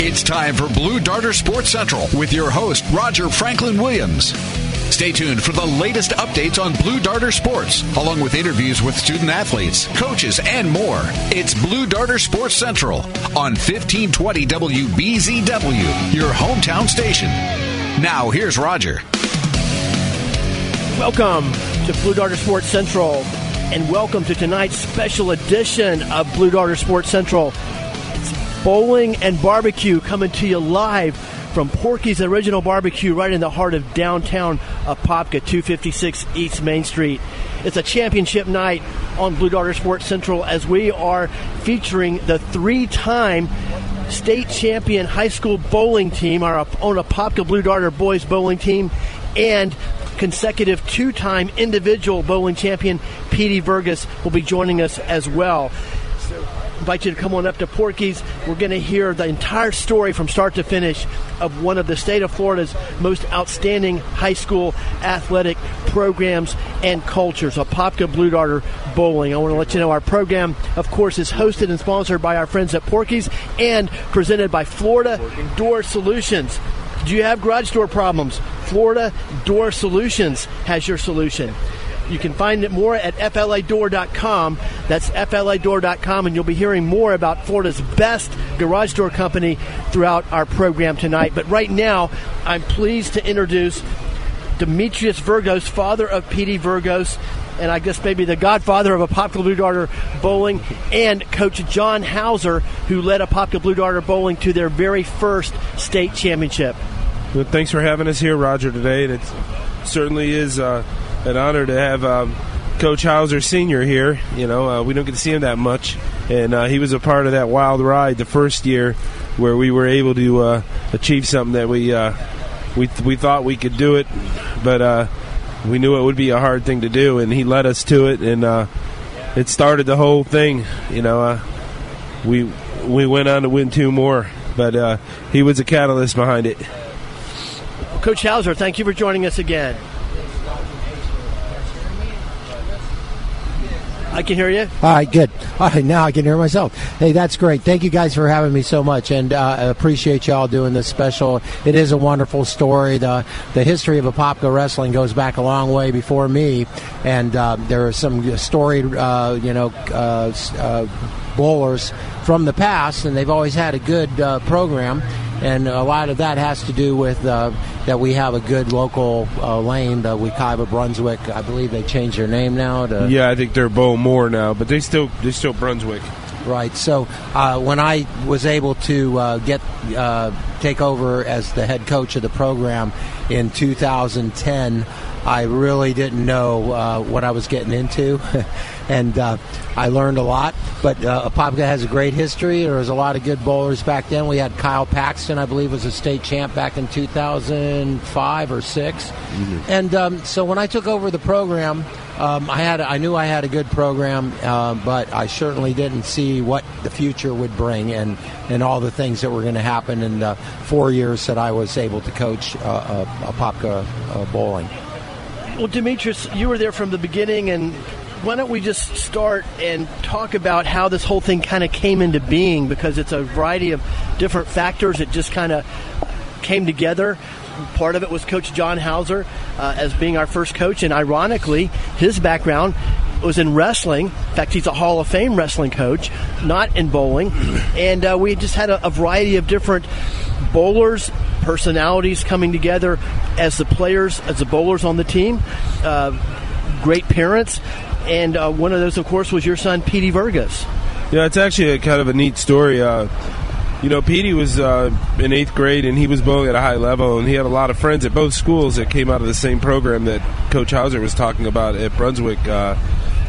It's time for Blue Darter Sports Central with your host, Roger Franklin Williams. Stay tuned for the latest updates on Blue Darter Sports, along with interviews with student athletes, coaches, and more. It's Blue Darter Sports Central on 1520 WBZW, your hometown station. Now, here's Roger. Welcome to Blue Darter Sports Central, and welcome to tonight's special edition of Blue Darter Sports Central. Bowling and barbecue coming to you live from Porky's Original Barbecue right in the heart of downtown Apopka, 256 East Main Street. It's a championship night on Blue Darter Sports Central as we are featuring the three time state champion high school bowling team, our own Apopka Blue Darter boys bowling team, and consecutive two time individual bowling champion Petey Vergas will be joining us as well invite you to come on up to Porky's. We're going to hear the entire story from start to finish of one of the state of Florida's most outstanding high school athletic programs and cultures, Apopka Blue Darter Bowling. I want to let you know our program, of course, is hosted and sponsored by our friends at Porky's and presented by Florida Door Solutions. Do you have garage door problems? Florida Door Solutions has your solution. You can find it more at fladoor.com. That's fladoor.com, and you'll be hearing more about Florida's best garage door company throughout our program tonight. But right now, I'm pleased to introduce Demetrius Vergos, father of Petey Vergos, and I guess maybe the godfather of Apopka Blue Darter Bowling, and Coach John Hauser, who led Apopka Blue Darter Bowling to their very first state championship. Well, thanks for having us here, Roger, today. It certainly is uh, an honor to have um, Coach Hauser Sr. here. You know, uh, we don't get to see him that much, and uh, he was a part of that wild ride the first year where we were able to uh, achieve something that we uh, we we thought we could do it, but uh, we knew it would be a hard thing to do, and he led us to it, and uh, it started the whole thing. You know, we we went on to win two more, but he was a catalyst behind it. Coach Hauser, thank you for joining us again. I can hear you. All right, good. All right, now I can hear myself. Hey, that's great. Thank you guys for having me so much, and uh, I appreciate y'all doing this special. It is a wonderful story. the The history of Apopka wrestling goes back a long way before me, and uh, there are some storied, uh, you know, uh, uh, bowlers from the past, and they've always had a good uh, program and a lot of that has to do with uh, that we have a good local uh, lane, the Wekiva Brunswick. I believe they changed their name now. To, yeah, I think they're Bowlero now, but they still they still Brunswick. Right. So uh, when I was able to uh, get uh, take over as the head coach of the program in 2010. I really didn't know uh, what I was getting into, and uh, I learned a lot. But uh, Apopka has a great history. There was a lot of good bowlers back then. We had Kyle Paxton, I believe, was a state champ back in 2005 or 6 mm-hmm. And um, so when I took over the program, um, I had I knew I had a good program, uh, but I certainly didn't see what the future would bring and and all the things that were going to happen in the four years that I was able to coach uh, uh, Apopka uh, bowling. Well, Demetrius, you were there from the beginning, and why don't we just start and talk about how this whole thing kind of came into being? Because it's a variety of different factors. that just kind of came together. Part of it was Coach John Hauser uh, as being our first coach, and ironically, his background was in wrestling. In fact, he's a Hall of Fame wrestling coach, not in bowling. And uh, we just had a, a variety of different bowlers personalities coming together as the players, as the bowlers on the team. Uh, great parents, and uh, one of those, of course, was your son, Petey Vergas. Yeah, it's actually a kind of a neat story. Uh, you know, Petey was uh, in eighth grade and he was bowling at a high level, and he had a lot of friends at both schools that came out of the same program that Coach Hauser was talking about at Brunswick. Uh,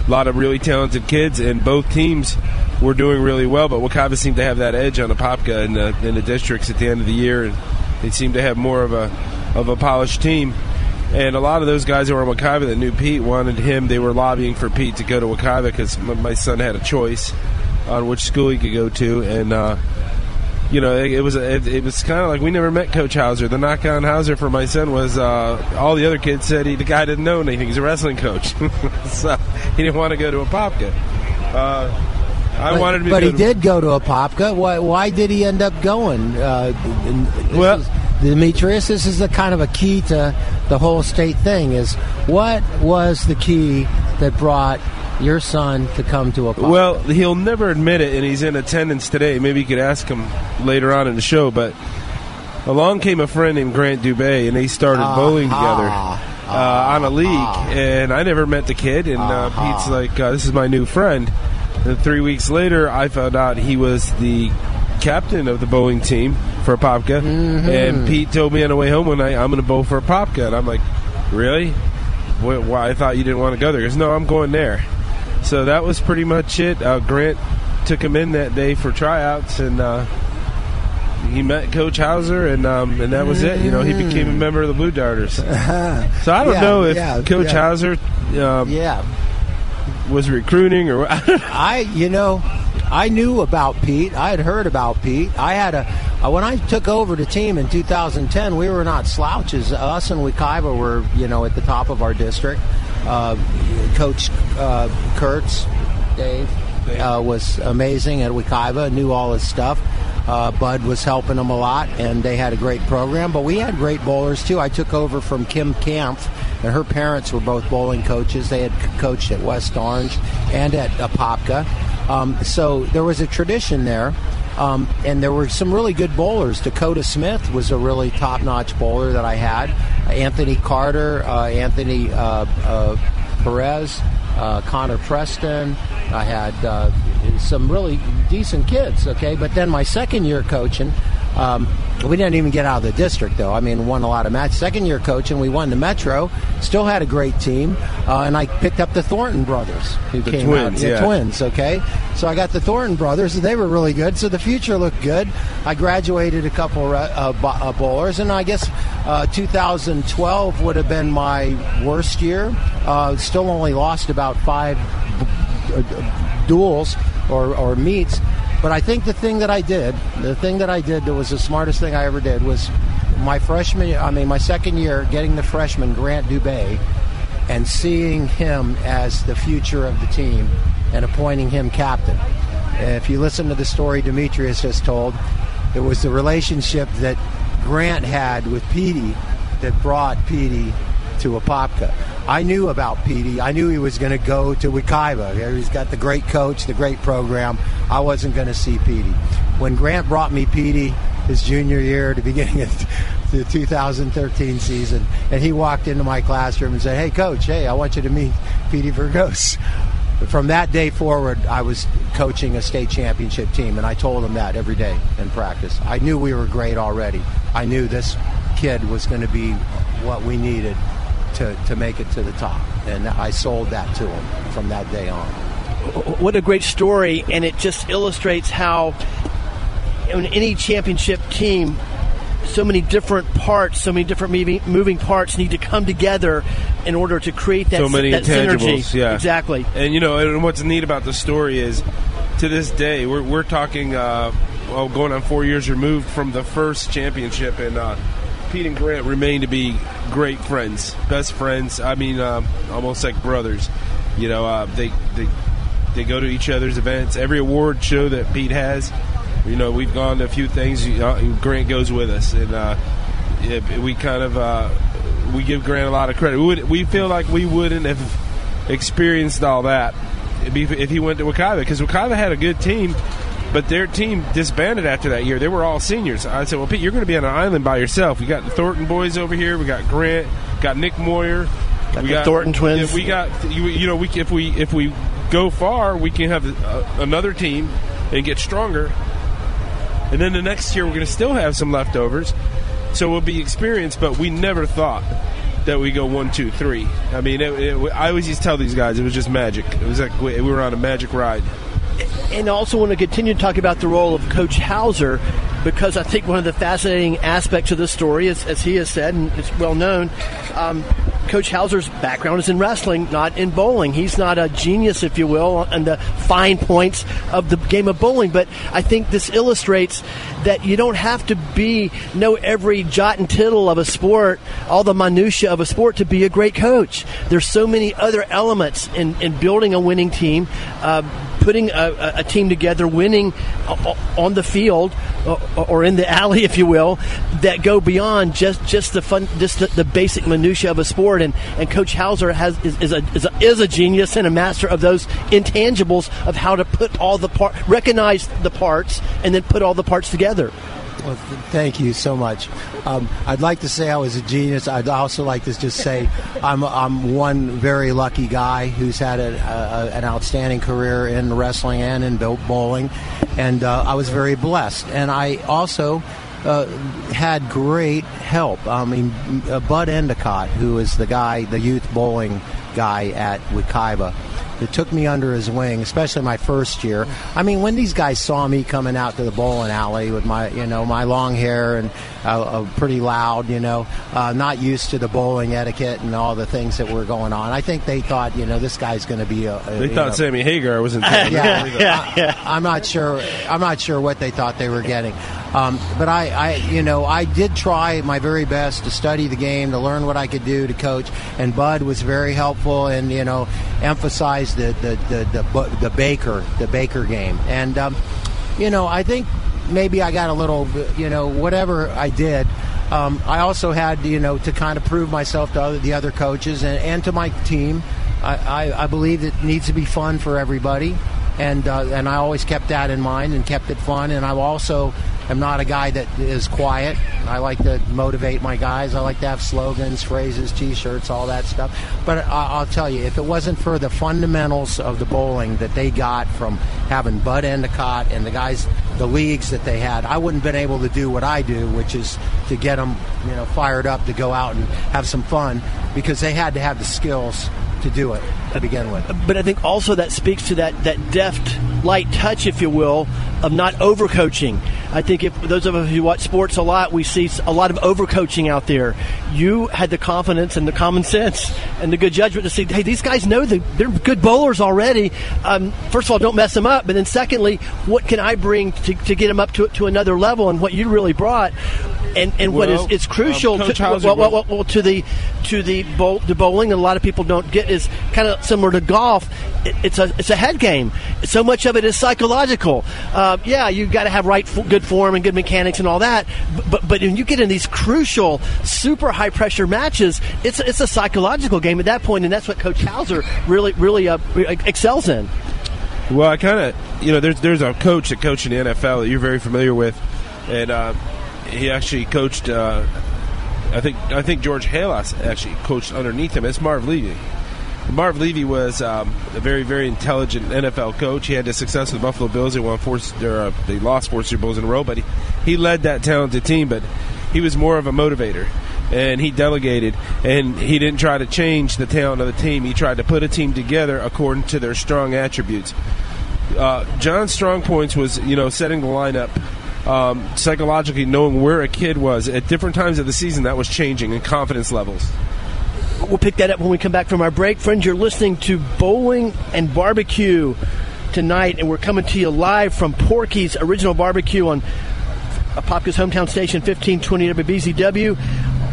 a lot of really talented kids, and both teams were doing really well, but Wekiva seemed to have that edge on Apopka in the in the districts at the end of the year, and they seemed to have more of a of a polished team. And a lot of those guys who were on Wekiva that knew Pete wanted him. They were lobbying for Pete to go to Wekiva because my son had a choice on which school he could go to, and uh, you know, it, it was it, it was kind of like we never met Coach Hauser. The knock on Hauser for my son was uh, all the other kids said he the guy didn't know anything. He's a wrestling coach, so he didn't want to go to Apopka. Uh, I but, wanted to but he to- did go to Apopka. Why, why did he end up going? Uh, Well- Demetrius, this is the kind of a key to the whole state thing. Is what was the key that brought your son to come to Apopka? Well, he'll never admit it, and he's in attendance today. Maybe you could ask him later on in the show. But along came a friend named Grant Dubay, and they started bowling together uh, on a league. And I never met the kid, and uh, Pete's like, uh, "This is my new friend." And three weeks later, I found out he was the captain of the bowling team for Popka. And Pete told me on the way home one night, "I'm going to bowl for Popka," and I'm like, "Really?" Wh- Why? I thought you didn't want to go there. He goes, "No, I'm going there." So that was pretty much it. Uh, Grant took him in that day for tryouts, and uh, he met Coach Hauser, and um, and that was it. You know, he became a member of the Blue Darters. so I don't Yeah, know if yeah, Coach yeah. Hauser um, yeah, was recruiting or I, you know, I knew about Pete. I had heard about Pete. I had a uh, when I took over the team in 2010. We were not slouches. Us and Wekiva were, you know, at the top of our district. Uh, Coach uh, Kurtz, Dave, uh, was amazing at Wekiva. Knew all his stuff. Uh, Bud was helping them a lot, and they had a great program. But we had great bowlers too. I took over from Kim Kampf, and her parents were both bowling coaches. They had coached at West Orange and at Apopka. Um, so there was a tradition there. Um, and there were some really good bowlers. Dakota Smith was a really top-notch bowler that I had. Anthony Carter, uh, Anthony uh, uh, Perez, uh, Connor Preston. I had uh, some really decent kids. Okay, but then my second year coaching, um, we didn't even get out of the district though. I mean, won a lot of matches. Second year coaching, we won the Metro. Still had a great team, uh, and I picked up the Thornton brothers, who The came twins, out. The yeah. twins. Okay, so I got the Thornton brothers, and they were really good. So the future looked good. I graduated a couple uh, uh, bowlers, and I guess uh, 2012 would have been my worst year. Uh, still only lost about five uh, duels or, or meets. But I think the thing that I did, the thing that I did that was the smartest thing I ever did was my freshman, I mean, my second year, getting the freshman Grant Dubé and seeing him as the future of the team and appointing him captain. If you listen to the story Demetrius just told, it was the relationship that Grant had with Petey that brought Petey to Apopka. I knew about Petey. I knew he was going to go to Wekiva. He's got the great coach, the great program. I wasn't going to see Petey. When Grant brought me Petey his junior year, the beginning of the 2013 season, and he walked into my classroom and said, "Hey, coach, hey, I want you to meet Petey Vergos." From that day forward, I was coaching a state championship team, and I told him that every day in practice. I knew we were great already. I knew this kid was going to be what we needed to, to make it to the top, and I sold that to him from that day on. what a great story, and it just illustrates how in any championship team, so many different parts, so many different moving, moving parts need to come together in order to create that, so many that intangibles. synergy. Yeah, exactly. And you know, and what's neat about the story is, to this day, we're we're talking, uh, well, going on four years removed from the first championship, and uh, Pete and Grant remain to be great friends, best friends. I mean, um, almost like brothers. You know, uh, they they they go to each other's events. Every award show that Pete has, you know, we've gone to a few things. You know, Grant goes with us, and uh, yeah, we kind of uh, we give Grant a lot of credit. We, would, we feel like we wouldn't have experienced all that if he- went to Wekiva because Wekiva had a good team. But their team disbanded after that year. They were all seniors. I said, "Well, Pete, you're going to be on an island by yourself. We got the Thornton boys over here. We got Grant. Got Nick Moyer. We got we the Thornton twins. we got you, you know we if we if we go far, we can have uh, another team and get stronger. And then the next year, we're going to still have some leftovers, so we'll be experienced. But we never thought that we go one, two, three. I mean, it, it, I always used to tell these guys it was just magic. It was like we, we were on a magic ride. And I also want to continue to talk about the role of Coach Hauser because I think one of the fascinating aspects of this story is, as he has said, and it's well known, um, Coach Hauser's background is in wrestling, not in bowling. He's not a genius, if you will, on the fine points of the game of bowling. But I think this illustrates that you don't have to be know every jot and tittle of a sport, all the minutia of a sport to be a great coach. There's so many other elements in, in building a winning team. Uh, putting a, a, team together, winning on the field or in the alley, if you will, that go beyond just, just the fun, just the, the basic minutia of a sport. And, and Coach Hauser has is, is, a, is, a, is a genius and a master of those intangibles of how to put all the part, recognize the parts, and then put all the parts together. Well, th- thank you so much. Um, I'd like to say I was a genius. I'd also like to just say I'm, I'm one very lucky guy who's had a, a, an outstanding career in wrestling and in bowling, and uh, I was very blessed. And I also uh, had great help. I mean, uh, Bud Endicott, who is the guy, the youth bowling guy at Wekiva that took me under his wing, especially my first year. I mean, when these guys saw me coming out to the bowling alley with my, you know, my long hair and uh, uh, pretty loud, you know, uh, not used to the bowling etiquette and all the things that were going on. I think they thought, you know, this guy's going to be a. a they thought know, Sammy Hagar was in. yeah, yeah, yeah. I, am not sure. I'm not sure what they thought they were getting. Um, but I, I, you know, I did try my very best to study the game, to learn what I could do to coach. And Bud was very helpful and you know emphasized the the the the, the Baker the Baker game. And um, you know, I think maybe I got a little, you know, whatever I did. Um, I also had, you know, to kind of prove myself to other, the other coaches and, and to my team. I, I, I believe it needs to be fun for everybody and uh, and I always kept that in mind and kept it fun. And I also am not a guy that is quiet. I like to motivate my guys. I like to have slogans, phrases, T-shirts, all that stuff. But I'll tell you, if it wasn't for the fundamentals of the bowling that they got from having Bud Endicott and the guys, the leagues that they had, I wouldn't have been able to do what I do, which is to get them, you know, fired up to go out and have some fun because they had to have the skills to do it to begin with. But I think also that speaks to that, that deft, light touch, if you will, of not overcoaching. I think if those of us who watch sports a lot, we see a lot of overcoaching out there. You had the confidence and the common sense and the good judgment to see, hey, these guys know that they're good bowlers already. Um, first of all, don't mess them up. But then secondly, what can I bring to, to get them up to, to another level? And what you really brought and and well, what is it's crucial um, to, well, well, well, to the to the bowl, the bowling. a lot of people don't get is kind of similar to golf. It, it's a it's a head game. So much of it is psychological. Uh, yeah, you've got to have right good form and good mechanics and all that. But but when you get in these crucial, super high pressure matches, it's it's a psychological game at that point, and that's what Coach Hauser really really uh, excels in. Well, I kind of you know there's there's a coach that coached in the NFL that you're very familiar with, and. Uh, he actually coached. Uh, I think I think George Halas actually coached underneath him. It's Marv Levy. Marv Levy was um, a very, very intelligent NFL coach. He had the success with the Buffalo Bills. They won four, uh, they lost four Super Bowls in a row, but he, he led that talented team. But he was more of a motivator, and he delegated, and he didn't try to change the talent of the team. He tried to put a team together according to their strong attributes. Uh, John's strong points was, you know, setting the lineup um, psychologically knowing where a kid was at different times of the season that was changing and confidence levels. We'll pick that up when we come back from our break. Friends, you're listening to Bowling and Barbecue tonight, and we're coming to you live from Porky's Original Barbecue on Apopka's hometown station, 1520 WBZW.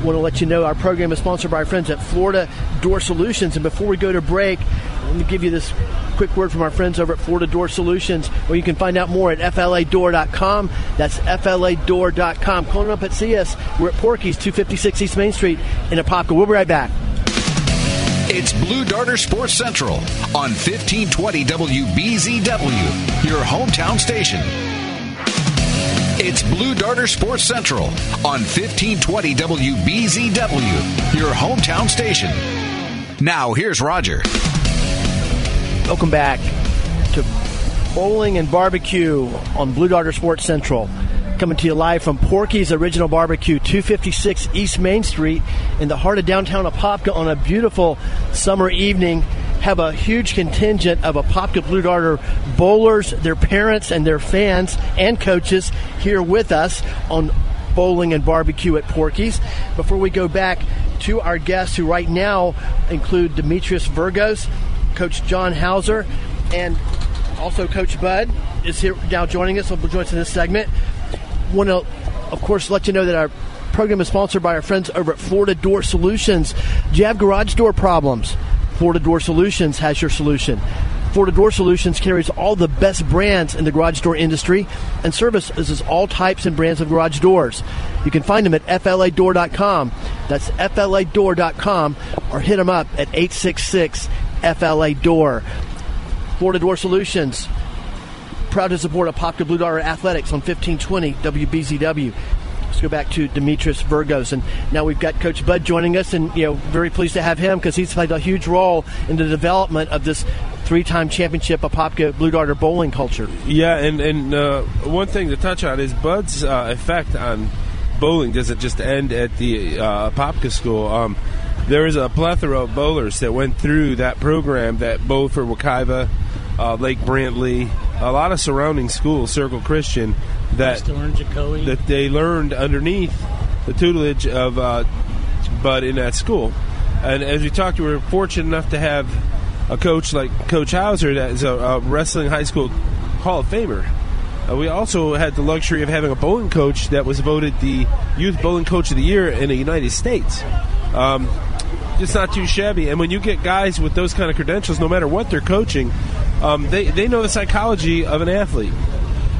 Want to let you know our program is sponsored by our friends at Florida Door Solutions. And before we go to break, let me give you this quick word from our friends over at Florida Door Solutions, where you can find out more at fladoor.com. That's fladoor.com. Calling up at CS. We're at Porky's, 256 East Main Street in Apopka. We'll be right back. It's Blue Darter Sports Central on 1520 WBZW, your hometown station. It's Blue Darter Sports Central on 1520 WBZW, your hometown station. Now, here's Roger. Welcome back to Bowling and Barbecue on Blue Darter Sports Central. Coming to you live from Porky's Original Barbecue, 256 East Main Street in the heart of downtown Apopka on a beautiful summer evening have a huge contingent of Apopka Blue Darter bowlers, their parents, and their fans and coaches here with us on bowling and barbecue at Porky's. Before we go back to our guests, who right now include Demetrius Virgos, Coach John Hauser, and also Coach Bud is here now joining us. Will join us in this segment. Want to, of course, let you know that our program is sponsored by our friends over at Florida Door Solutions. Do you have garage door problems? Florida Door Solutions has your solution. Florida Door Solutions carries all the best brands in the garage door industry and services all types and brands of garage doors. You can find them at fladoor.com. That's fladoor.com or hit them up at 866 FLA Door. Florida Door Solutions, proud to support Apopka Blue Darter Athletics on 1520 WBZW. Let's go back to Demetrius Virgos, and now we've got Coach Bud joining us, and you know, very pleased to have him because he's played a huge role in the development of this three-time championship Apopka Blue Darter bowling culture. Yeah, and and uh, one thing to touch on is Bud's uh, effect on bowling doesn't just end at the uh, Apopka school. Um, there is a plethora of bowlers that went through that program that bowled for Wekiva, uh, Lake Brantley, a lot of surrounding schools, Circle Christian, that that they learned underneath the tutelage of uh, Bud in that school. And as we talked, we were fortunate enough to have a coach like Coach Hauser, that is a, a wrestling high school Hall of Famer. Uh, we also had the luxury of having a bowling coach that was voted the Youth Bowling Coach of the Year in the United States. Um, it's not too shabby. And when you get guys with those kind of credentials, no matter what they're coaching, um, they they know the psychology of an athlete,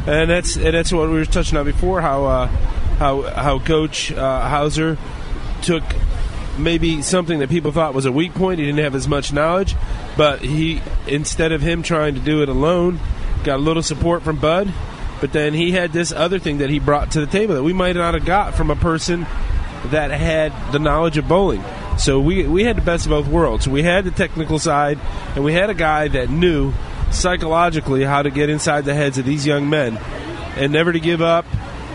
and that's and that's what we were touching on before. How uh, how how Coach uh, Hauser took maybe something that people thought was a weak point. He didn't have as much knowledge, but he instead of him trying to do it alone, got a little support from Bud. But then he had this other thing that he brought to the table that we might not have got from a person that had the knowledge of bowling. So we we had the best of both worlds. We had the technical side, and we had a guy that knew psychologically how to get inside the heads of these young men, and never to give up,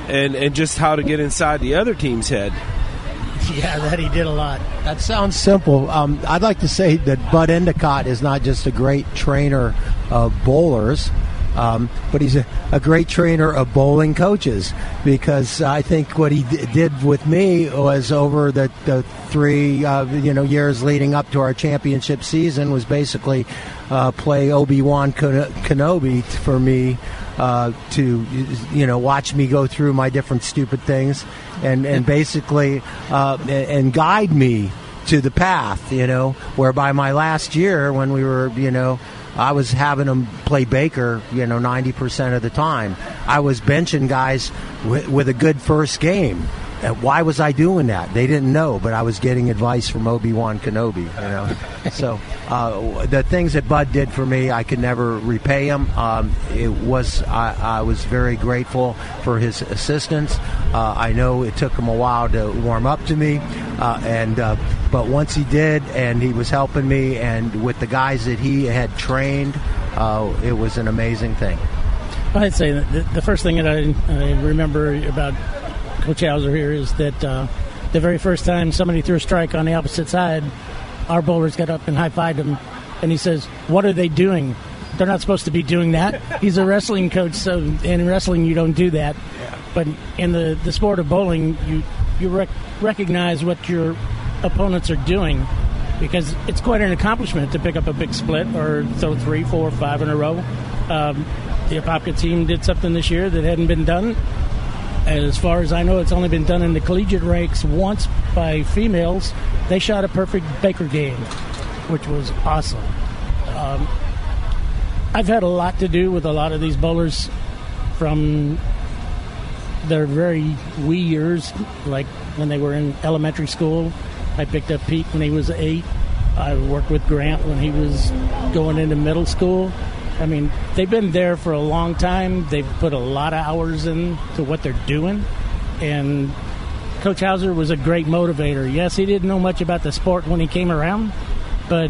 and and just how to get inside the other team's head. Yeah, that he did a lot. That sounds simple. Um, I'd like to say that Bud Endicott is not just a great trainer of bowlers. Um, but he's a, a, great trainer of bowling coaches because I think what he d- did with me was over the, the three uh, you know years leading up to our championship season was basically uh, play Obi Wan Kenobi for me uh, to you know watch me go through my different stupid things and and basically uh, and guide me to the path you know whereby my last year when we were you know I was having them play Baker, you know, 90% of the time. I was benching guys with, with a good first game. why was I doing that? They didn't know, but I was getting advice from Obi Wan Kenobi. You know, so uh, the things that Bud did for me, I could never repay him. Um, it was I, I, was very grateful for his assistance. Uh, I know it took him a while to warm up to me, uh, and uh, but once he did, and he was helping me, and with the guys that he had trained, uh, it was an amazing thing. I'd say the, first thing that I, I, remember about Coach Hauser here is that uh, the very first time somebody threw a strike on the opposite side, our bowlers got up and high fived him, and he says, "What are they doing? They're not supposed to be doing that." He's a wrestling coach, so in wrestling you don't do that. But in the, the sport of bowling, you you rec- recognize what your opponents are doing because it's quite an accomplishment to pick up a big split or throw three, four, five in a row. Um, the Apopka team did something this year that hadn't been done. As far as I know, it's only been done in the collegiate ranks once by females. They shot a perfect Baker game, which was awesome. Um, I've had a lot to do with a lot of these bowlers from their very wee years, like when they were in elementary school I picked up Pete when he was eight. I worked with Grant when he was going into middle school. I mean, they've been there for a long time. They've put a lot of hours into what they're doing. And Coach Hauser was a great motivator. Yes, he didn't know much about the sport when he came around, but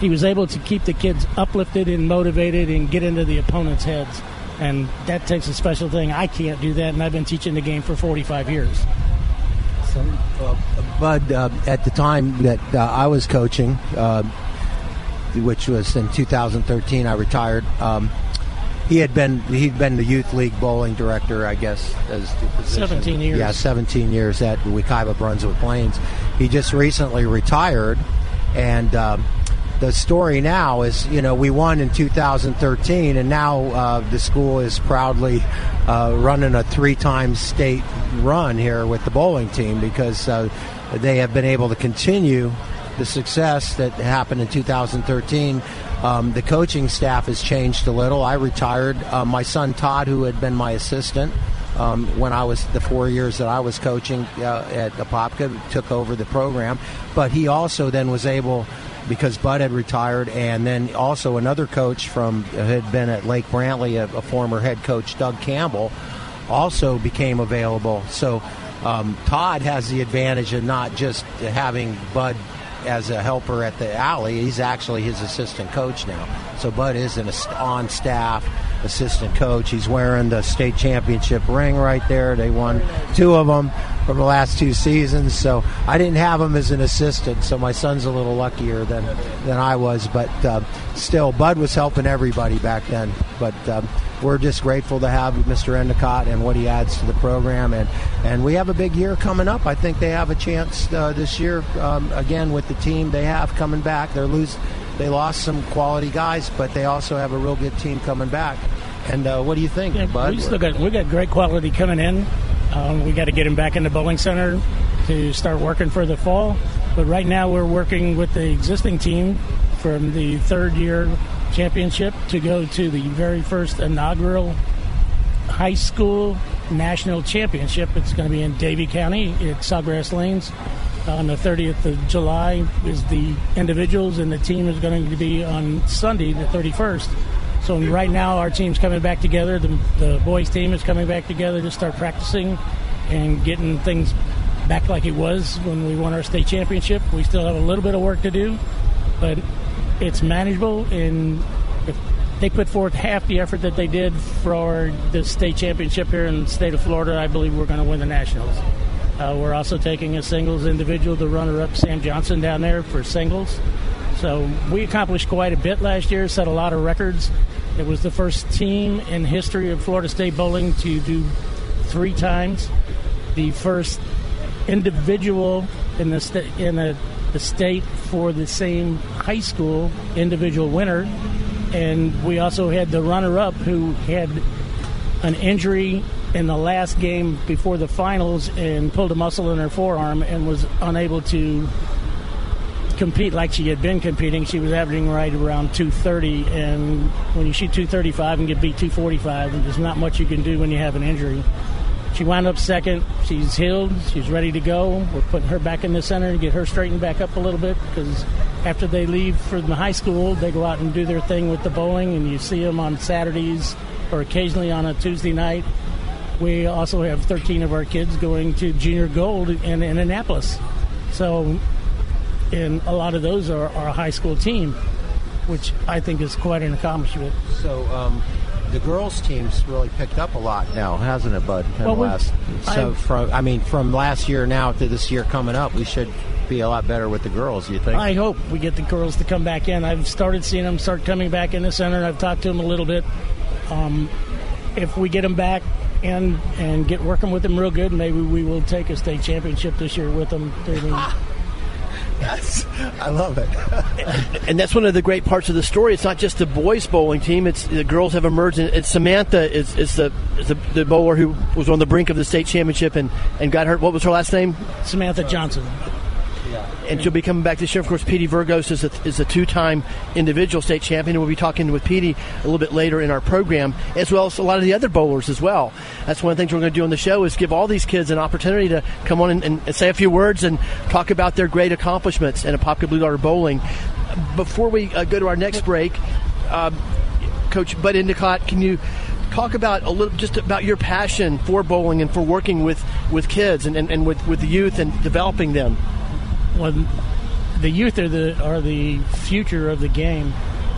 he was able to keep the kids uplifted and motivated and get into the opponent's heads. And that takes a special thing. I can't do that, and I've been teaching the game for 45 years. Uh, Bud, uh, at the time that uh, I was coaching, uh, which was in 2013. I retired. Um, he had been he'd been the youth league bowling director, I guess, as 17 years. Yeah, 17 years at Wekiva Brunswick Plains. He just recently retired, and um, the story now is, you know, we won in 2013, and now uh, the school is proudly uh, running a three-time state run here with the bowling team because uh, they have been able to continue the success that happened in 2013 um, the coaching staff has changed a little. I retired. Uh, my son Todd, who had been my assistant um, when I was the four years that I was coaching uh, at Apopka, took over the program. But he also then was able, because Bud had retired, and then also another coach from had been at Lake Brantley, a, a former head coach, Doug Campbell, also became available. So. Um, Todd has the advantage of not just having Bud as a helper at the alley. He's actually his assistant coach now. So Bud is an on staff assistant coach. He's wearing the state championship ring right there. They won two of them from the last two seasons. So I didn't have him as an assistant. So my son's a little luckier than than I was. But uh, still, Bud was helping everybody back then. But um, we're just grateful to have Mr. Endicott and what he adds to the program. And, and we have a big year coming up. I think they have a chance uh, this year, um, again, with the team they have coming back. They're lose, they lost some quality guys, but they also have a real good team coming back. And uh, what do you think, yeah, Bud? We still got we got great quality coming in. Um, we got to get him back in the bowling center to start working for the fall. But right now we're working with the existing team from the third year championship to go to the very first inaugural high school national championship. It's going to be in Davie County at Sawgrass Lanes. On the 30th of July is the individuals, and the team is going to be on Sunday, the 31st. So right now, our team's coming back together. The, the boys' team is coming back together to start practicing and getting things back like it was when we won our state championship. We still have a little bit of work to do, but it's manageable, and if they put forth half the effort that they did for the state championship here in the state of Florida, I believe we're going to win the nationals. Uh, we're also taking a singles individual, the runner-up Sam Johnson down there for singles. So we accomplished quite a bit last year, set a lot of records. It was the first team in history of Florida State bowling to do three times. The first individual in the sta- in the state for the same high school individual winner. And we also had the runner up who had an injury in the last game before the finals and pulled a muscle in her forearm and was unable to compete like she had been competing. She was averaging right around 230, and when you shoot 235 and get beat 245, there's not much you can do when you have an injury. She wound up second. She's healed. She's ready to go. We're putting her back in the center and get her straightened back up a little bit because after they leave from the high school, they go out and do their thing with the bowling, and you see them on Saturdays or occasionally on a Tuesday night. We also have 13 of our kids going to junior gold in, in Annapolis. So, and a lot of those are, a high school team, which I think is quite an accomplishment. So, um, the girls' team's really picked up a lot now, hasn't it, Bud? Well, last, so I, from I mean, from last year now to this year coming up, we should be a lot better with the girls. You think? I hope we get the girls to come back in. I've started seeing them start coming back in the center. I've talked to them a little bit. Um, if we get them back and and get working with them real good, maybe we will take a state championship this year with them. Yes, I love it. and that's one of the great parts of the story. It's not just the boys bowling team; it's the girls have emerged. And it's Samantha is, is the is the, the bowler who was on the brink of the state championship and, and got hurt. What was her last name? Samantha Johnson. And she'll be coming back this year. Of course, Petey Virgos is a, is a two-time individual state champion. And we'll be talking with Petey a little bit later in our program, as well as a lot of the other bowlers as well. That's one of the things we're going to do on the show is give all these kids an opportunity to come on and, and say a few words and talk about their great accomplishments in Apopka Blue Darter Bowling. Before we uh, go to our next break, um, Coach Bud Endicott, can you talk about a little just about your passion for bowling and for working with, with kids and, and, and with, with the youth and developing them? Well, the youth are the are the future of the game.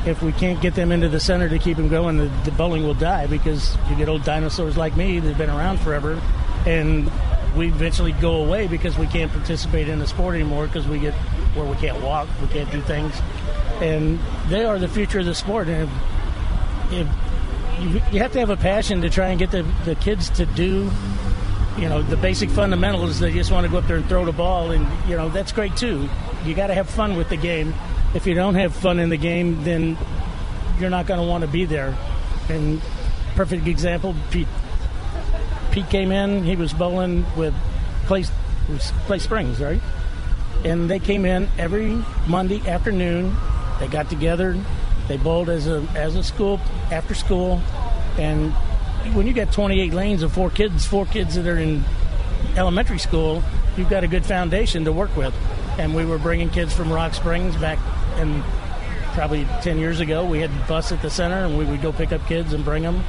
If we can't get them into the center to keep them going, the, the bowling will die because you get old dinosaurs like me that've been around forever, and we eventually go away because we can't participate in the sport anymore because we get where we can't walk, we can't do things. and they are the future of the sport. And if, if you, you have to have a passion to try and get the, the kids to do you know the basic fundamentals they just want to go up there and throw the ball and you know that's great too. You got to have fun with the game. If you don't have fun in the game then you're not going to want to be there. And perfect example pete. Pete came in he was bowling with clay, clay springs right? And they came in every monday afternoon. They got together they bowled as a as a school after school and when you got 28 lanes of four kids, four kids that are in elementary school, you've got a good foundation to work with. And we were bringing kids from Rock Springs back, and probably 10 years ago, we had bus at the center, and we would go pick up kids and bring them.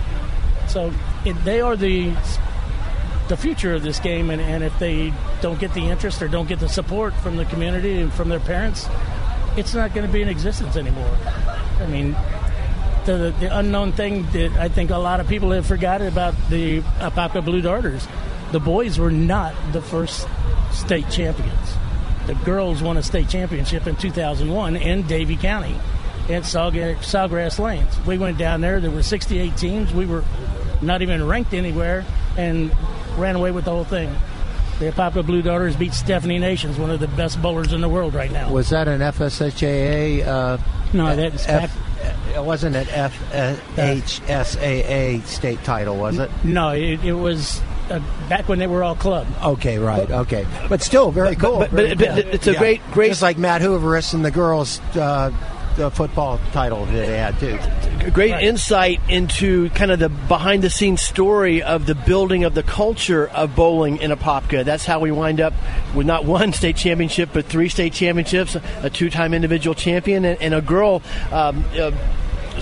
So it, they are the the future of this game, and, and if they don't get the interest or don't get the support from the community and from their parents, it's not going to be in existence anymore. I mean, the, the unknown thing that I think a lot of people have forgotten about the Apopka Blue Darters. The boys were not the first state champions. The girls won a state championship in 2001 in Davie County at Sawgrass Lanes. We went down there. There were 68 teams. We were not even ranked anywhere and ran away with the whole thing. The Apopka Blue Darters beat Stefanie Nations, one of the best bowlers in the world right now. Was that an FSHAA? Uh, no, that's F- it wasn't an FHSAA state title, was it? No, it, it was uh, back when they were all club. Okay, right. Okay, but still very cool. But, but, but, but it's a yeah. great, great. Just like Matt Hooverus and the girls. Uh, the football title that they had too. Great right. insight into kind of the behind the scenes story of the building of the culture of bowling in Apopka. That's how we wind up with not one state championship but three state championships, a two time individual champion, and, and a girl. Um, uh,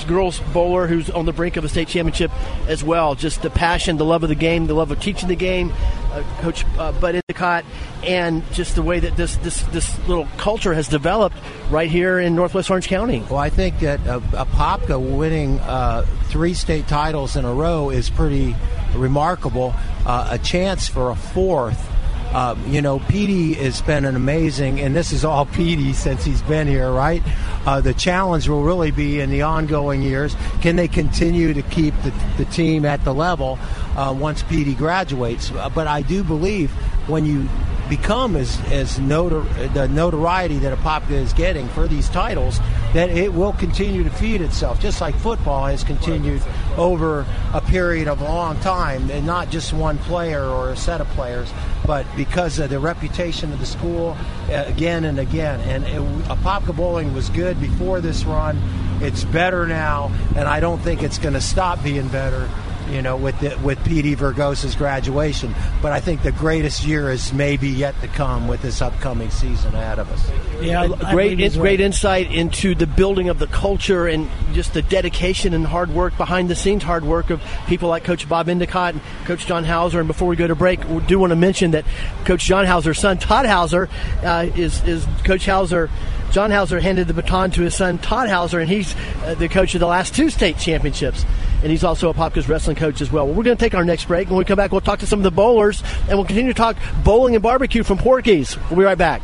girls bowler who's on the brink of a state championship as well. Just the passion, the love of the game, the love of teaching the game. Uh, Coach uh, Bud Endicott, and just the way that this, this this little culture has developed right here in Northwest Orange County. Well, I think that a, a Popka winning uh, three state titles in a row is pretty remarkable. Uh, a chance for a fourth uh, you know, Petey has been an amazing, and this is all Petey since he's been here, right? Uh, the challenge will really be in the ongoing years. Can they continue to keep the, the team at the level uh, once Petey graduates? Uh, but I do believe when you become as as notor- the notoriety that Apopka is getting for these titles, that it will continue to feed itself, just like football has continued over a period of a long time, and not just one player or a set of players, but because of the reputation of the school uh, again and again. And it, Apopka bowling was good before this run. It's better now, and I don't think it's going to stop being better you know, with the, with Petey Vergosa's graduation. But I think the greatest year is maybe yet to come with this upcoming season ahead of us. Yeah, great, it's great insight into the building of the culture and just the dedication and hard work behind the scenes hard work of people like Coach Bob Endicott and Coach John Hauser. And before we go to break, we do want to mention that Coach John Hauser's son Todd Hauser uh, is is Coach Hauser. John Hauser handed the baton to his son Todd Hauser, and he's uh, the coach of the last two state championships and he's also a Popka's wrestling coach as well. well we're going to take our next break. When we come back, we'll talk to some of the bowlers, and we'll continue to talk bowling and barbecue from Porky's. We'll be right back.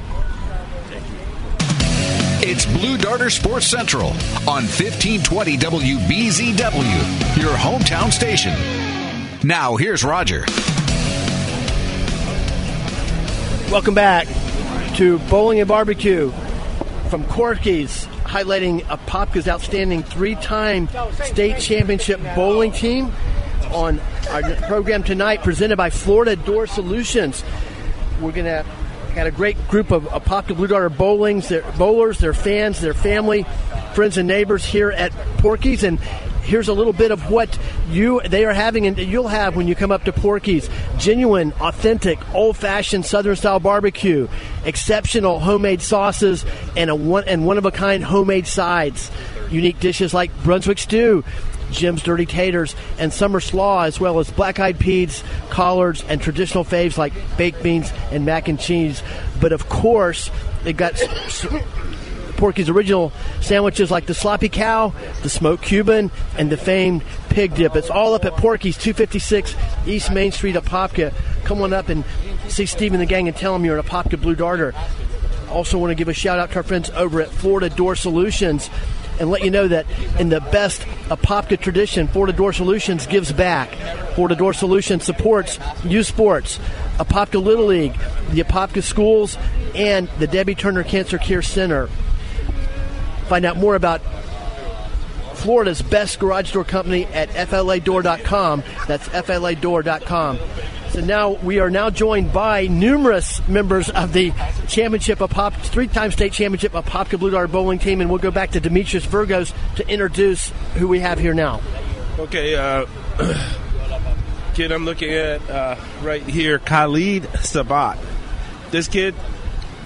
It's Blue Darter Sports Central on 1520 WBZW, your hometown station. Now, here's Roger. Welcome back to Bowling and Barbecue from Porky's highlighting Apopka's outstanding three-time state championship bowling team on our program tonight, presented by Florida Door Solutions. We're to got a great group of Apopka Blue Darter bowlings, their bowlers, their fans, their family, friends and neighbors here at Porky's, and here's a little bit of what you they are having and you'll have when you come up to Porky's. Genuine, authentic, old-fashioned Southern style barbecue, exceptional homemade sauces, and a one and one of a kind homemade sides. Unique dishes like Brunswick stew, Jim's Dirty Taters, and Summer Slaw, as well as black eyed peas, collards, and traditional faves like baked beans and mac and cheese. But of course, they've got Porky's original sandwiches like the sloppy cow, the smoked Cuban, and the famed pig dip. It's all up at Porky's 256 East Main Street, Apopka. Come on up and see Steve and the gang and tell them you're an Apopka Blue Darter. Also, want to give a shout out to our friends over at Florida Door Solutions and let you know that in the best Apopka tradition, Florida Door Solutions gives back. Florida Door Solutions supports youth sports, Apopka Little League, the Apopka schools, and the Debbie Turner Cancer Care Center. Find out more about Florida's best garage door company at fladoor.com. That's fladoor.com. So now we are now joined by numerous members of the championship of Pop, three-time state championship of Popka Blue Dart bowling team, and we'll go back to Demetrius Virgos to introduce who we have here now. Okay, uh, kid, I'm looking at uh, right here, Khalid Sabat. This kid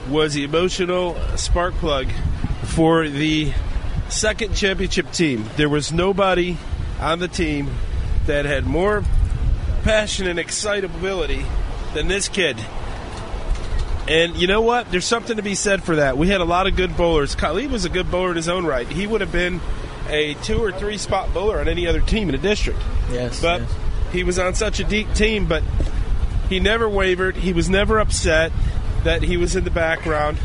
was the emotional spark plug for the second championship team. There was nobody on the team that had more passion and excitability than this kid. And you know what? There's something to be said for that. We had a lot of good bowlers. Khalid was a good bowler in his own right. He would have been a two or three spot bowler on any other team in the district. Yes. But yes. he was on such a deep team, but he never wavered. He was never upset that he was in the background.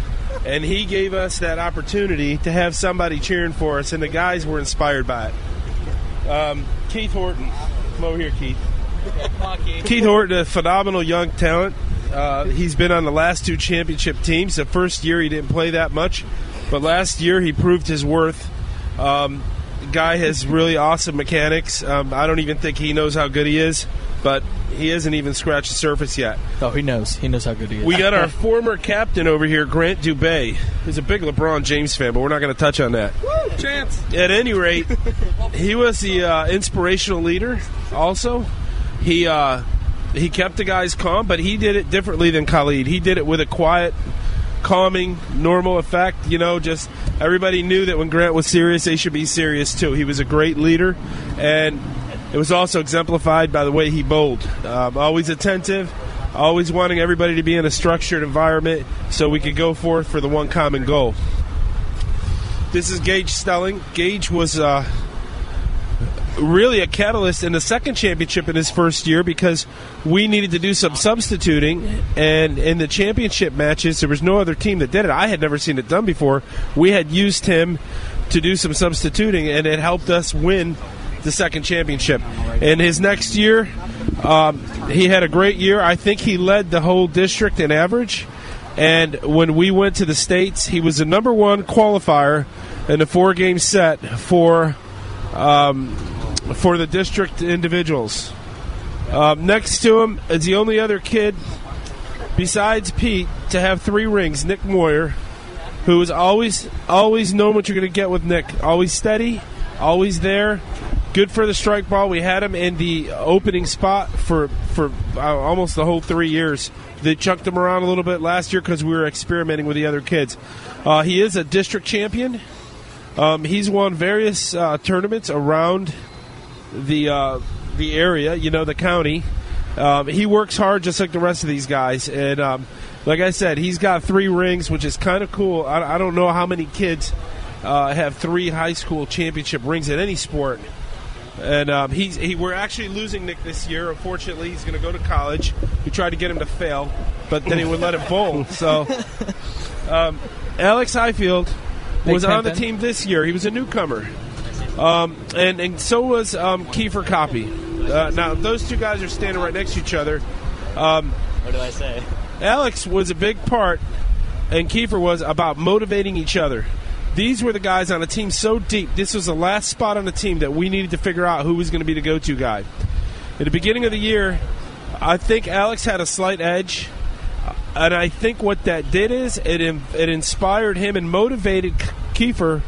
And he gave us that opportunity to have somebody cheering for us, and the guys were inspired by it. Um, Keith Horton. Come over here, Keith. Keith Horton, a phenomenal young talent. Uh, he's been on the last two championship teams. The first year he didn't play that much, but last year he proved his worth. Um, guy has really awesome mechanics. Um, I don't even think he knows how good he is, but he hasn't even scratched the surface yet. Oh, he knows. He knows how good he is. We got our former captain over here, Grant Dubay. He's a big LeBron James fan, but we're not going to touch on that. Woo, chance. At any rate, he was the uh, inspirational leader. Also, he uh, he kept the guys calm, but he did it differently than Khalid. He did it with a quiet, calming, normal effect. You know, just everybody knew that when Grant was serious, they should be serious too. He was a great leader, and it was also exemplified by the way he bowled. Um, always attentive, always wanting everybody to be in a structured environment so we could go forth for the one common goal. This is Gage Stelling. Gage was. Uh, really a catalyst in the second championship in his first year because we needed to do some substituting. And in the championship matches there was no other team that did it. I had never seen it done before. We had used him to do some substituting and it helped us win the second championship. In his next year um, he had a great year. I think he led the whole district in average. And when we went to the states he was the number one qualifier in the four game set for um, for the district individuals. Um, next to him is the only other kid besides Pete to have three rings, Nick Moyer, who is always always known what you're going to get with Nick. Always steady, always there. Good for the strike ball. We had him in the opening spot for for uh, almost the whole three years. They chucked him around a little bit last year because we were experimenting with the other kids. Uh, he is a district champion. Um, he's won various uh, tournaments around the uh, the area, you know, the county. Um, he works hard just like the rest of these guys, and um, like I said, he's got three rings, which is kind of cool. I, I, don't know how many kids uh, have three high school championship rings in any sport. And um, he's he, we're actually losing Nick this year. Unfortunately, he's going to go to college. We tried to get him to fail, but then he would let it bowl. So, um, Alex Highfield was on the team this year. He was a newcomer. Um, and, and so was um, Kiefer Copy. Uh, now, those two guys are standing right next to each other. Um, what do I say? Alex was a big part, and Kiefer was about motivating each other. These were the guys on a team so deep. This was the last spot on the team that we needed to figure out who was going to be the go to guy. At the beginning of the year, I think Alex had a slight edge. And I think what that did is it, it inspired him and motivated Kiefer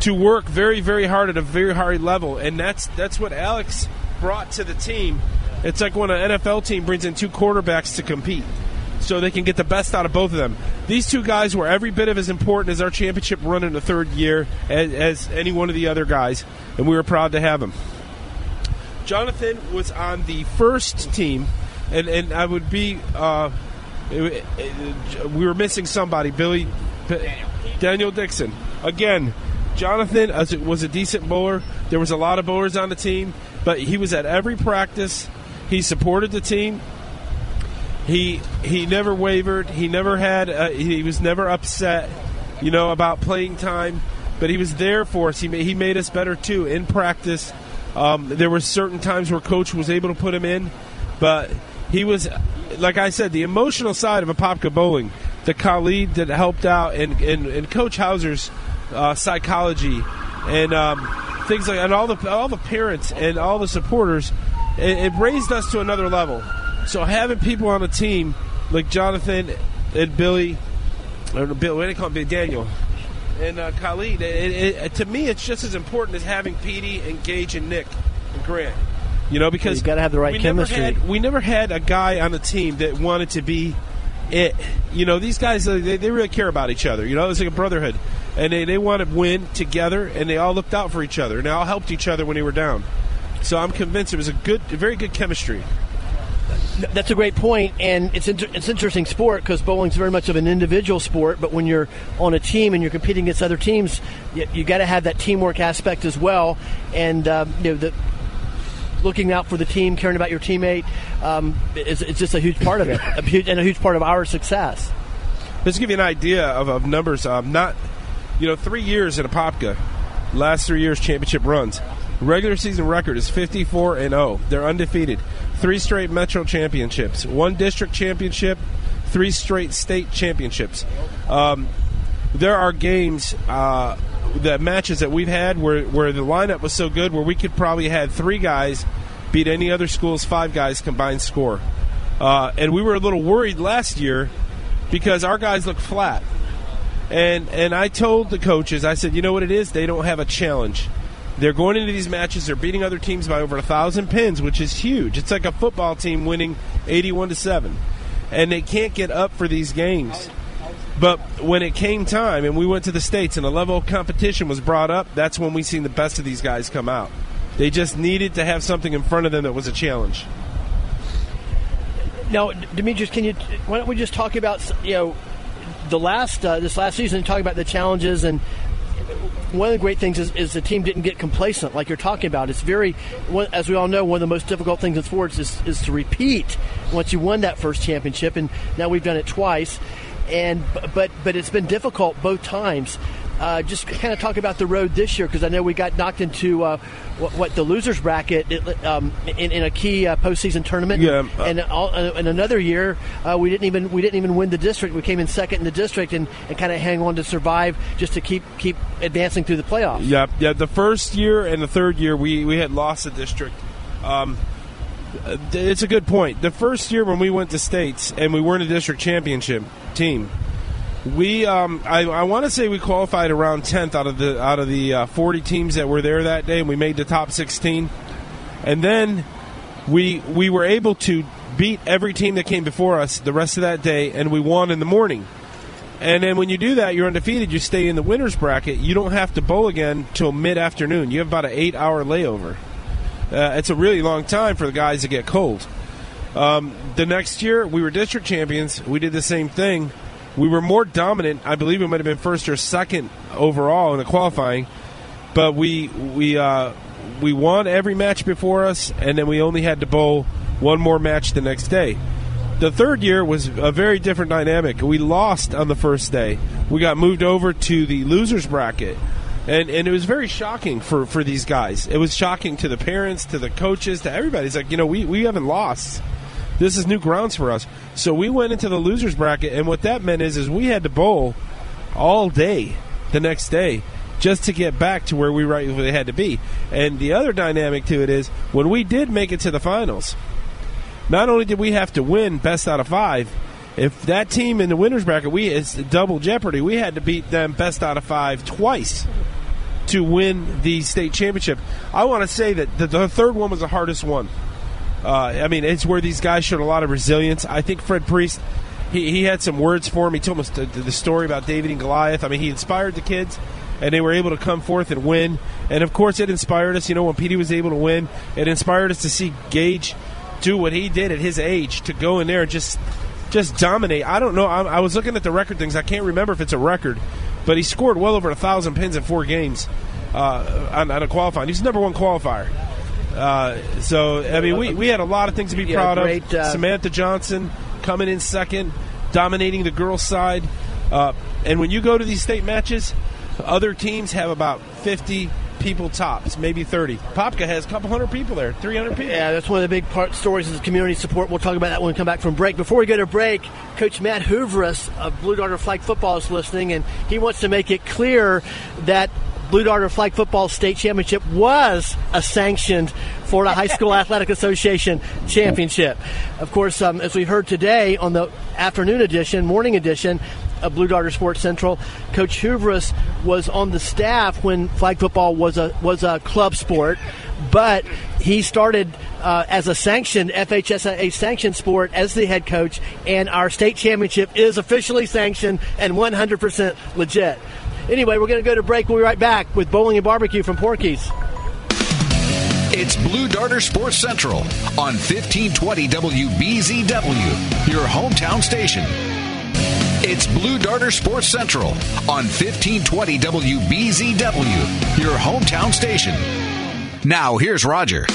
to work very, very hard at a very high level, and that's that's what Alex brought to the team. It's like when an NFL team brings in two quarterbacks to compete, so they can get the best out of both of them. These two guys were every bit of as important as our championship run in the third year as, as any one of the other guys, and we were proud to have them. Jonathan was on the first team, and, and I would be. Uh, we were missing somebody, Billy. Daniel Dixon. Again, Jonathan was a decent bowler. There was a lot of bowlers on the team, but he was at every practice. He supported the team. he he never wavered. He never had. Uh, he was never upset, you know, about playing time. But he was there for us. He ma- he made us better too in practice. Um, there were certain times where coach was able to put him in, but he was, like I said, the emotional side of Apopka bowling. The Khalid that helped out, and and, and Coach Hauser's uh, psychology, and um, things like, and all the all the parents and all the supporters, it, it raised us to another level. So having people on the team like Jonathan and Billy, or Bill, what do they call him, Daniel, and uh, Khalid, it, it, to me, it's just as important as having Petey and Gage and Nick and Grant. You know, because you gotta have the right we chemistry. Never had, we never had a guy on the team that wanted to be it. You know, these guys uh, they, they really care about each other. You know, it's like a brotherhood, and they they want to win together, and they all looked out for each other, and they all helped each other when they were down. So I'm convinced it was a good, very good chemistry. That's a great point, and it's inter- it's interesting sport because bowling's very much of an individual sport. But when you're on a team and you're competing against other teams, you, you got to have that teamwork aspect as well. And um, you know the looking out for the team, caring about your teammate, um, is, it's just a huge part of it, a huge, and a huge part of our success. To give you an idea of, of numbers, um, not you know three years in Apopka, last three years championship runs. Regular season record is 54 and 0. They're undefeated. Three straight Metro championships, one district championship, three straight state championships. Um, there are games, uh, the matches that we've had where, where the lineup was so good where we could probably had three guys beat any other school's five guys combined score. Uh, and we were a little worried last year because our guys look flat. And and I told the coaches, I said, you know what it is? They don't have a challenge. They're going into these matches. They're beating other teams by over a thousand pins, which is huge. It's like a football team winning eighty-one to seven, and they can't get up for these games. But when it came time, and we went to the states, and a level of competition was brought up, that's when we seen the best of these guys come out. They just needed to have something in front of them that was a challenge. Now, Demetrius, can you? Why don't we just talk about you know the last uh, this last season? Talk about the challenges and one of the great things is, is, the team didn't get complacent, like you're talking about. It's very, as we all know, one of the most difficult things in sports is, is to repeat once you won that first championship, and now we've done it twice. And but but it's been difficult both times. Uh, just kind of talk about the road this year because I know we got knocked into uh, what, what, the losers bracket it, um, in, in, a key uh, postseason tournament. Yeah, and all, in another year uh, we didn't even we didn't even win the district. We came in second in the district and, and kind of hang on to survive just to keep keep advancing through the playoffs. Yeah, yeah. The first year and the third year we we had lost the district. Um, it's a good point. The first year when we went to states and we weren't a district championship team, we um, I, I want to say we qualified around 10th out of the out of the uh, 40 teams that were there that day, and we made the top 16. And then we we were able to beat every team that came before us the rest of that day, and we won in the morning. And then when you do that, you're undefeated. You stay in the winners bracket. You don't have to bowl again till mid afternoon. You have about an eight hour layover. Uh, it's a really long time for the guys to get cold. Um, the next year, we were district champions. We did the same thing. We were more dominant. I believe we might have been first or second overall in the qualifying, but we we uh, we won every match before us, and then we only had to bowl one more match the next day. The third year was a very different dynamic. We lost on the first day. We got moved over to the losers bracket. And, and it was very shocking for, for these guys. It was shocking to the parents, to the coaches, to everybody. It's like, you know, we, we haven't lost. This is new grounds for us. So we went into the losers bracket, and what that meant is, is we had to bowl all day the next day just to get back to where we rightfully had to be. And the other dynamic to it is when we did make it to the finals, not only did we have to win best out of five, if that team in the winners bracket, we it's double jeopardy. We had to beat them best out of five twice to win the state championship. I want to say that the, the third one was the hardest one. Uh, I mean, it's where these guys showed a lot of resilience. I think Fred Priest, he, he had some words for him. He told us the, the story about David and Goliath. I mean, he inspired the kids, and they were able to come forth and win. And of course, it inspired us. You know, when Petey was able to win, it inspired us to see Gage do what he did at his age to go in there and just just dominate. I don't know. I, I was looking at the record things. I can't remember if it's a record, but he scored well over a thousand pins in four games uh, on, on a qualifying. He's the number one qualifier. Uh, so I mean, we, we had a lot of things to be Yeah, proud great, of. uh, Samantha Johnson, coming in second, dominating the girls' side. Uh, and when you go to these state matches, other teams have about 50 people tops, maybe 30. Popka has a couple hundred people there, 300 people. Yeah, that's one of the big part stories is community support. We'll talk about that when we come back from break. Before we go to break, Coach Matt Hooveris of Blue Darter Flag Football is listening, and he wants to make it clear that Blue Darter Flag Football State Championship was a sanctioned Florida High School Athletic Association championship. Of course, um, as we heard today on the afternoon edition, morning edition, of Blue Darter Sports Central. Coach Hooveris was on the staff when flag football was a was a club sport, but he started uh, as a sanctioned FHSA sanctioned sport as the head coach, and our state championship is officially sanctioned and 100% legit. Anyway, we're going to go to break. We'll be right back with bowling and barbecue from Porky's. It's Blue Darter Sports Central on 1520 WBZW, your hometown station. It's Blue Darter Sports Central on 1520 WBZW, your hometown station. Now, here's Roger.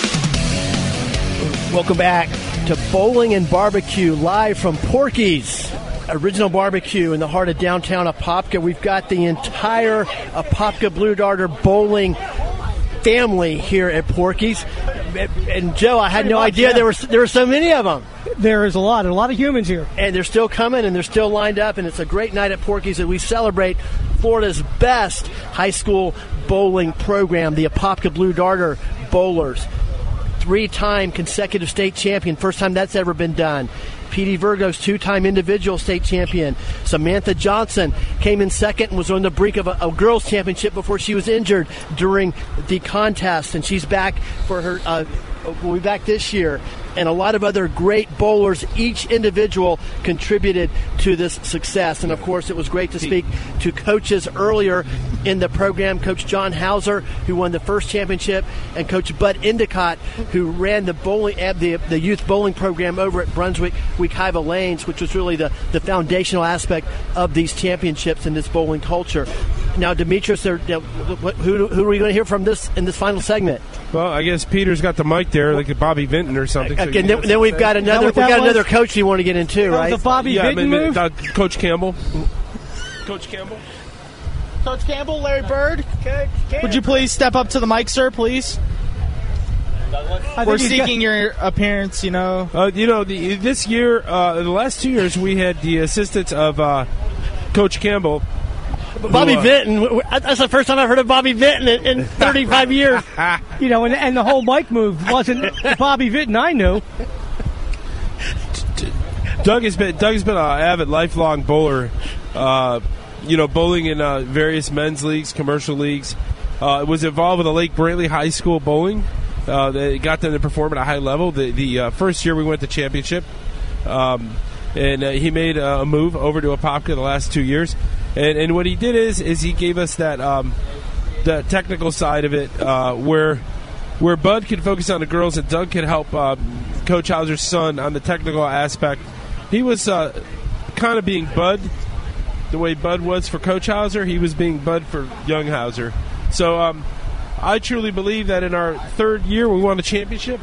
Welcome back to Bowling and Barbecue live from Porky's Original Barbecue in the heart of downtown Apopka. We've got the entire Apopka Blue Darter Bowling family here at Porky's. And Joe, I had no idea there were there were so many of them. There is a lot, and a lot of humans here. And they're still coming, and they're still lined up, and it's a great night at Porky's that we celebrate Florida's best high school bowling program, the Apopka Blue Darter Bowlers. Three-time consecutive state champion, first time that's ever been done. Petey Virgo's two time individual state champion. Samantha Johnson came in second and was on the brink of a, a, girls' championship before she was injured during the contest. And she's back for her, uh, will be back this year and a lot of other great bowlers. Each individual contributed to this success. And of course, it was great to speak to coaches earlier in the program Coach John Hauser, who won the first championship, and Coach Bud Endicott, who ran the bowling uh, the, the youth bowling program over at Brunswick Wekiva Lanes, which was really the, the foundational aspect of these championships and this bowling culture. Now, Demetrius, who, who are we going to hear from this in this final segment? Well, I guess Peter's got the mic there, like Bobby Vinton or something. Okay, so then, then we've got another we've got was? another coach you want to get into, that right? Was Bobby yeah, Vinton move? Uh, coach Campbell. Coach Campbell. Coach Campbell, Larry Bird. Okay, Would you please step up to the mic, sir, please? We're seeking got, your appearance, you know. Uh, you know, the, this year, uh, the last two years, we had the assistance of uh, Coach Campbell Bobby who, uh, Vinton. That's the first time I've heard of Bobby Vinton in, in 35 years. you know, and, and the whole mic move wasn't Bobby Vinton I knew. Doug has been Doug has been an avid, lifelong bowler. Uh, you know, bowling in uh, various men's leagues, commercial leagues. Uh, was involved with the Lake Brantley High School bowling. Uh, they got them to perform at a high level. The, the uh, first year we went to championship, um, and uh, he made a move over to Apopka the last two years. And, and what he did is is he gave us that um, the technical side of it uh, where where Bud could focus on the girls and Doug could help Coach Hauser's son on the technical aspect. He was kind of being Bud the way Bud was for Coach Hauser. He was being Bud for young Hauser. So um, I truly believe that in our third year we won a championship.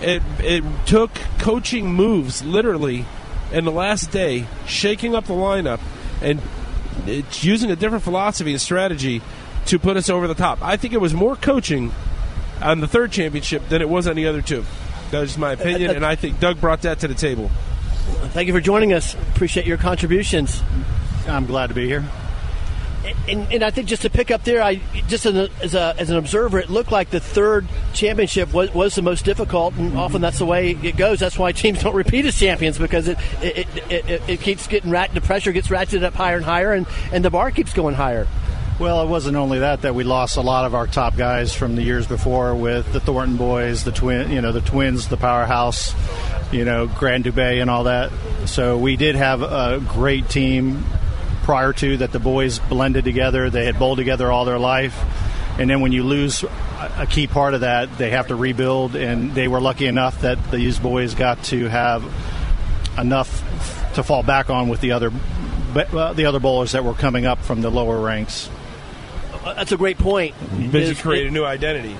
It it took coaching moves literally in the last day, shaking up the lineup and it's using a different philosophy and strategy to put us over the top. I think it was more coaching on the third championship than it was on the other two. That's my opinion, and I think Doug brought that to the table. Thank you for joining us. Appreciate your contributions. I'm glad to be here and, and I think just to pick up there, I just as, a, as, a, as, an observer, it looked like the third championship was, was the most difficult, and mm-hmm. often that's the way it goes. That's why teams don't repeat as champions because it it, it, it, it keeps getting rat- the pressure gets ratcheted up higher and higher, and, and the bar keeps going higher. Well, it wasn't only that that we lost a lot of our top guys from the years before with the Thornton boys, the twin, you know, the twins, the powerhouse, you know, Grant Dubay and all that. So we did have a great team prior to that the boys blended together. They had bowled together all their life. And then when you lose a key part of that, they have to rebuild. And they were lucky enough that these boys got to have enough to fall back on with the other the other bowlers that were coming up from the lower ranks. That's a great point. Busy Is create it- a new identity.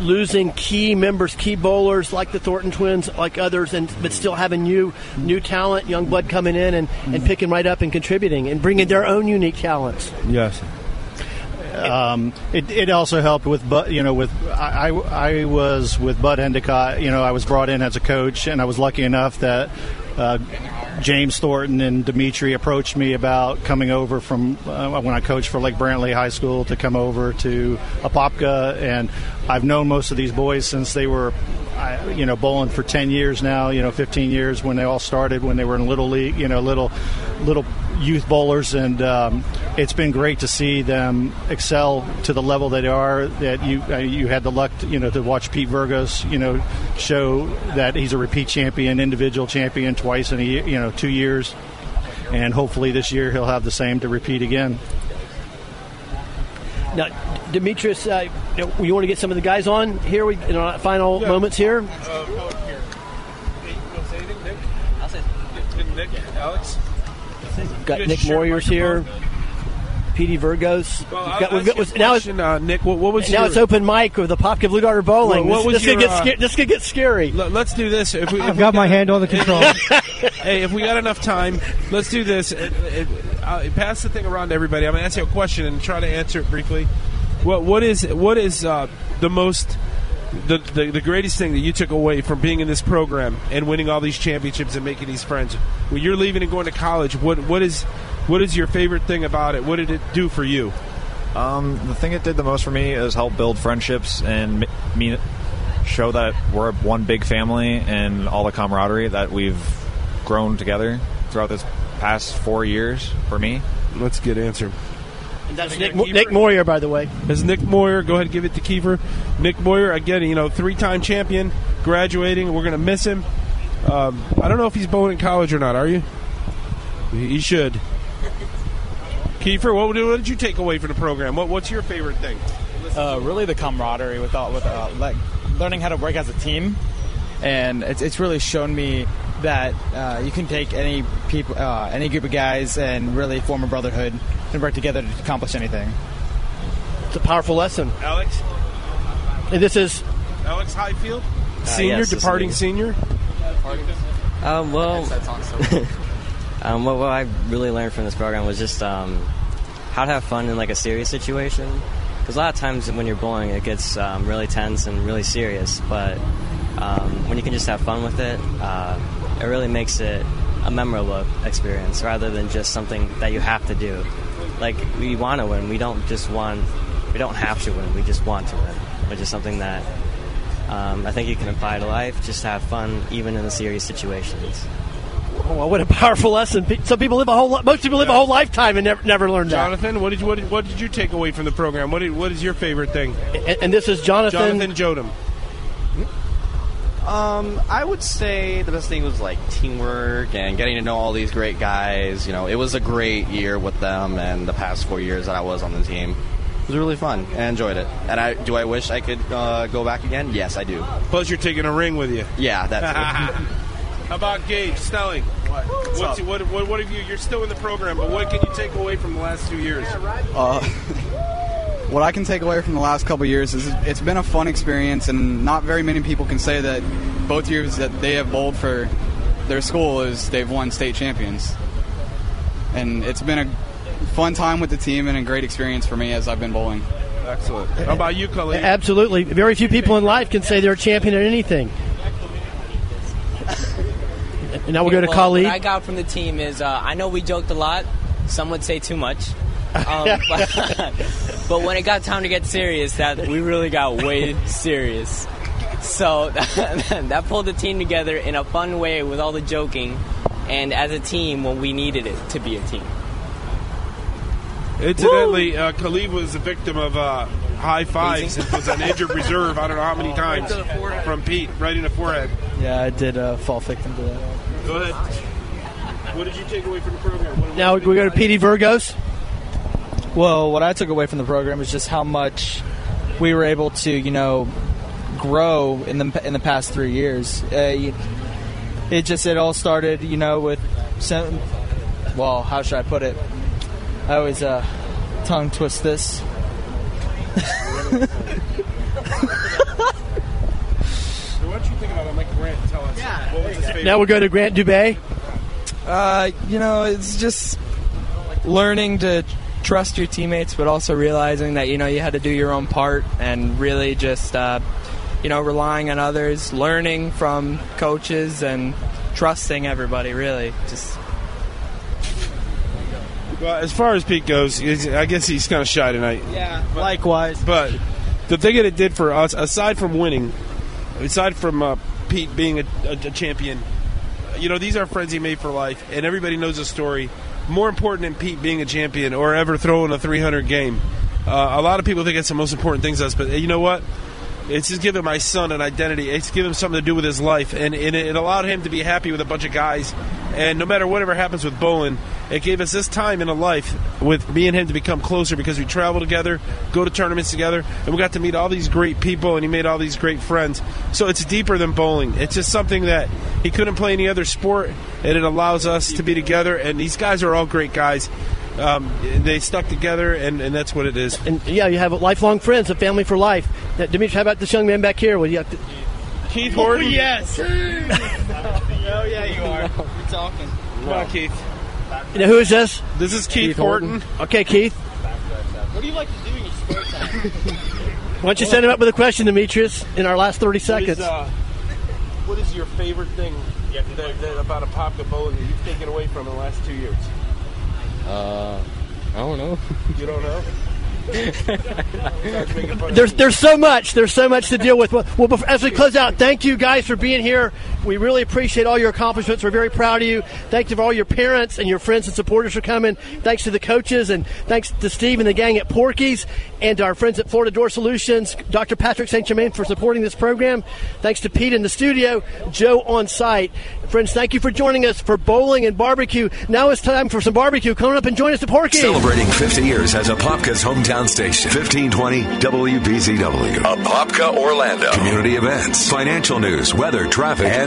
losing key members, key bowlers like the Thornton twins, like others, and but still having new new talent, young blood coming in and, and picking right up and contributing and bringing their own unique talents. Yes. Um, it, it also helped with, Bud, you know, with I, I I was with Bud Endicott. You know, I was brought in as a coach, and I was lucky enough that uh, James Thornton and Dimitri approached me about coming over from uh, when I coached for Lake Brantley High School to come over to Apopka, and I've known most of these boys since they were. You know, bowling for ten years now. You know, fifteen years when they all started when they were in little league. You know, little, little youth bowlers, and um, it's been great to see them excel to the level that they are. That you uh, you had the luck, to, you know, to watch Pete Virgos, you know, show that he's a repeat champion, individual champion twice in a year, you know, two years, and hopefully this year he'll have the same to repeat again. Now, Demetrius, uh, you, know, you want to get some of the guys on here? We in our final moments here. I said Nick, Alex. Got Good Nick shirt Moyers here. PD Virgos. Well, got- we've got- was- now it's, question, uh, Nick. What, what was now your, it's open mic with the Popka Blue Darter Bowling. What- what this, was this could your, get uh, sca- this could get scary. Let, us do this. If we, if I've we got my hand on the control. hey, if we got enough time, let's do this. It, it, uh, pass the thing around to everybody. I'm going to ask you a question and try to answer it briefly. What what is what is uh, the most the, the the greatest thing that you took away from being in this program and winning all these championships and making these friends? When you're leaving and going to college, what what is what is your favorite thing about it? What did it do for you? Um, the thing it did the most for me is help build friendships and m- me show that we're one big family and all the camaraderie that we've grown together throughout this past four years for me. That's a good answer. And that's Nick, Mo- Nick Moyer, by the way. As Nick Moyer, go ahead and give it to Kiefer. Nick Moyer, again, you know, three-time champion, graduating. We're going to miss him. Um, I don't know if he's bowling in college or not. Are you? He should. Kiefer, what, what did you take away from the program? What, what's your favorite thing? Uh, really, the camaraderie with all, with uh, like learning how to work as a team, and it's, it's really shown me that uh, you can take any people, uh, any group of guys, and really form a brotherhood and work together to accomplish anything. It's a powerful lesson. Alex? And this is Alex Highfield, senior, yes, departing senior. Um, well, um, what, what I really learned from this program was just um, how to have fun in like a serious situation. Because a lot of times when you're bowling, it gets um, really tense and really serious. But um, when you can just have fun with it, uh, it really makes it a memorable experience rather than just something that you have to do. Like we want to win, we don't just want, we don't have to win. We just want to win, which is something that um, I think you can apply to life. Just have fun, even in the serious situations. oh, what a powerful lesson. Pe- Some people live a whole most people live a whole lifetime and never never learn that. Jonathan, what did you what did, what did you take away from the program? What did, what is your favorite thing? And, and this is Jonathan. Jonathan Jodem. Um, I would say the best thing was like teamwork and getting to know all these great guys. You know, it was a great year with them, and the past four years that I was on the team it was really fun. I enjoyed it. And I do I wish I could uh, go back again? Yes, I do. Plus, you're taking a ring with you. Yeah, that's How about Gage Snelling? What's, what, what, what have you? You're still in the program, but what can you take away from the last two years? Uh, what I can take away from the last couple of years is it's been a fun experience, and not very many people can say that both years that they have bowled for their school is they've won state champions. And it's been a fun time with the team and a great experience for me as I've been bowling. Excellent. How about you, Khalid? Absolutely. Very few people in life can say they're a champion at anything. And now we'll go to well, Khalid. What I got from the team is uh, I know we joked a lot. Some would say too much. Um, but, but when it got time to get serious, that we really got way serious. So that pulled the team together in a fun way with all the joking, and as a team when we needed it to be a team. Incidentally, uh, Khalid was a victim of uh, high fives. It was an injured reserve. I don't know how many times from Pete, right in the forehead. Yeah, I did uh, fall victim to that. Go ahead. What did you take away from the program? What, Now we go to PD Virgos. Well, what I took away from the program is just how much we were able to, you know, grow in the in the past three years. Uh, it just it all started, you know, with some. Well, how should I put it? I always uh, tongue twist this. what you think about it? Like Grant, tell us. Yeah. What was his favorite? Now we'll go to Grant Dubay. Uh, you know, it's just learning to trust your teammates, but also realizing that you know you had to do your own part and really just uh, you know relying on others, learning from coaches, and trusting everybody. Really, just Well, as far as Pete goes, I guess he's kind of shy tonight. Yeah, likewise. But the thing that it did for us, aside from winning, aside from uh, Pete being a, a, a champion, you know, these are friends he made for life, and everybody knows the story. More important than Pete being a champion or ever throwing a 300 game. Uh, a lot of people think it's the most important things to us, but you know what? It's just giving my son an identity. It's giving him something to do with his life, and, and it allowed him to be happy with a bunch of guys. And no matter whatever happens with Bolin, it gave us this time in a life with me and him to become closer because we travel together, go to tournaments together, and we got to meet all these great people, and he made all these great friends. So it's deeper than bowling. It's just something that he couldn't play any other sport, and it allows us to be together. And these guys are all great guys. Um, they stuck together, and, and that's what it is. And yeah, you have lifelong friends, a family for life. Now, Dimitri, how about this young man back here? What do you have to- Keith Horton. yes. oh yeah, you are. We're talking. Come on, Keith. You know, who is this? This is Keith, Horton. Okay, Keith. What do you like to do in your spare time? Why don't you send him up with a question, Demetrius, in our last 30 What is, seconds? uh, what is your favorite thing that, that about Apopka bowling that you've taken away from in the last two years? Uh, I don't know. You don't know? There's there's so much there's so much to deal with. Well, well, as we close out, thank you guys for being here. We really appreciate all your accomplishments. We're very proud of you. Thank you for all your parents and your friends and supporters for coming. Thanks to the coaches and thanks to Steve and the gang at Porky's and our friends at Florida Door Solutions, Dr. Patrick St. Germain for supporting this program. Thanks to Pete in the studio, Joe on site. Friends, thank you for joining us for bowling and barbecue. Now it's time for some barbecue. Come up and join us at Porky's. Celebrating 50 years as Apopka's hometown station. 1520 WBZW. Apopka, Orlando. Community events, financial news, weather, traffic, and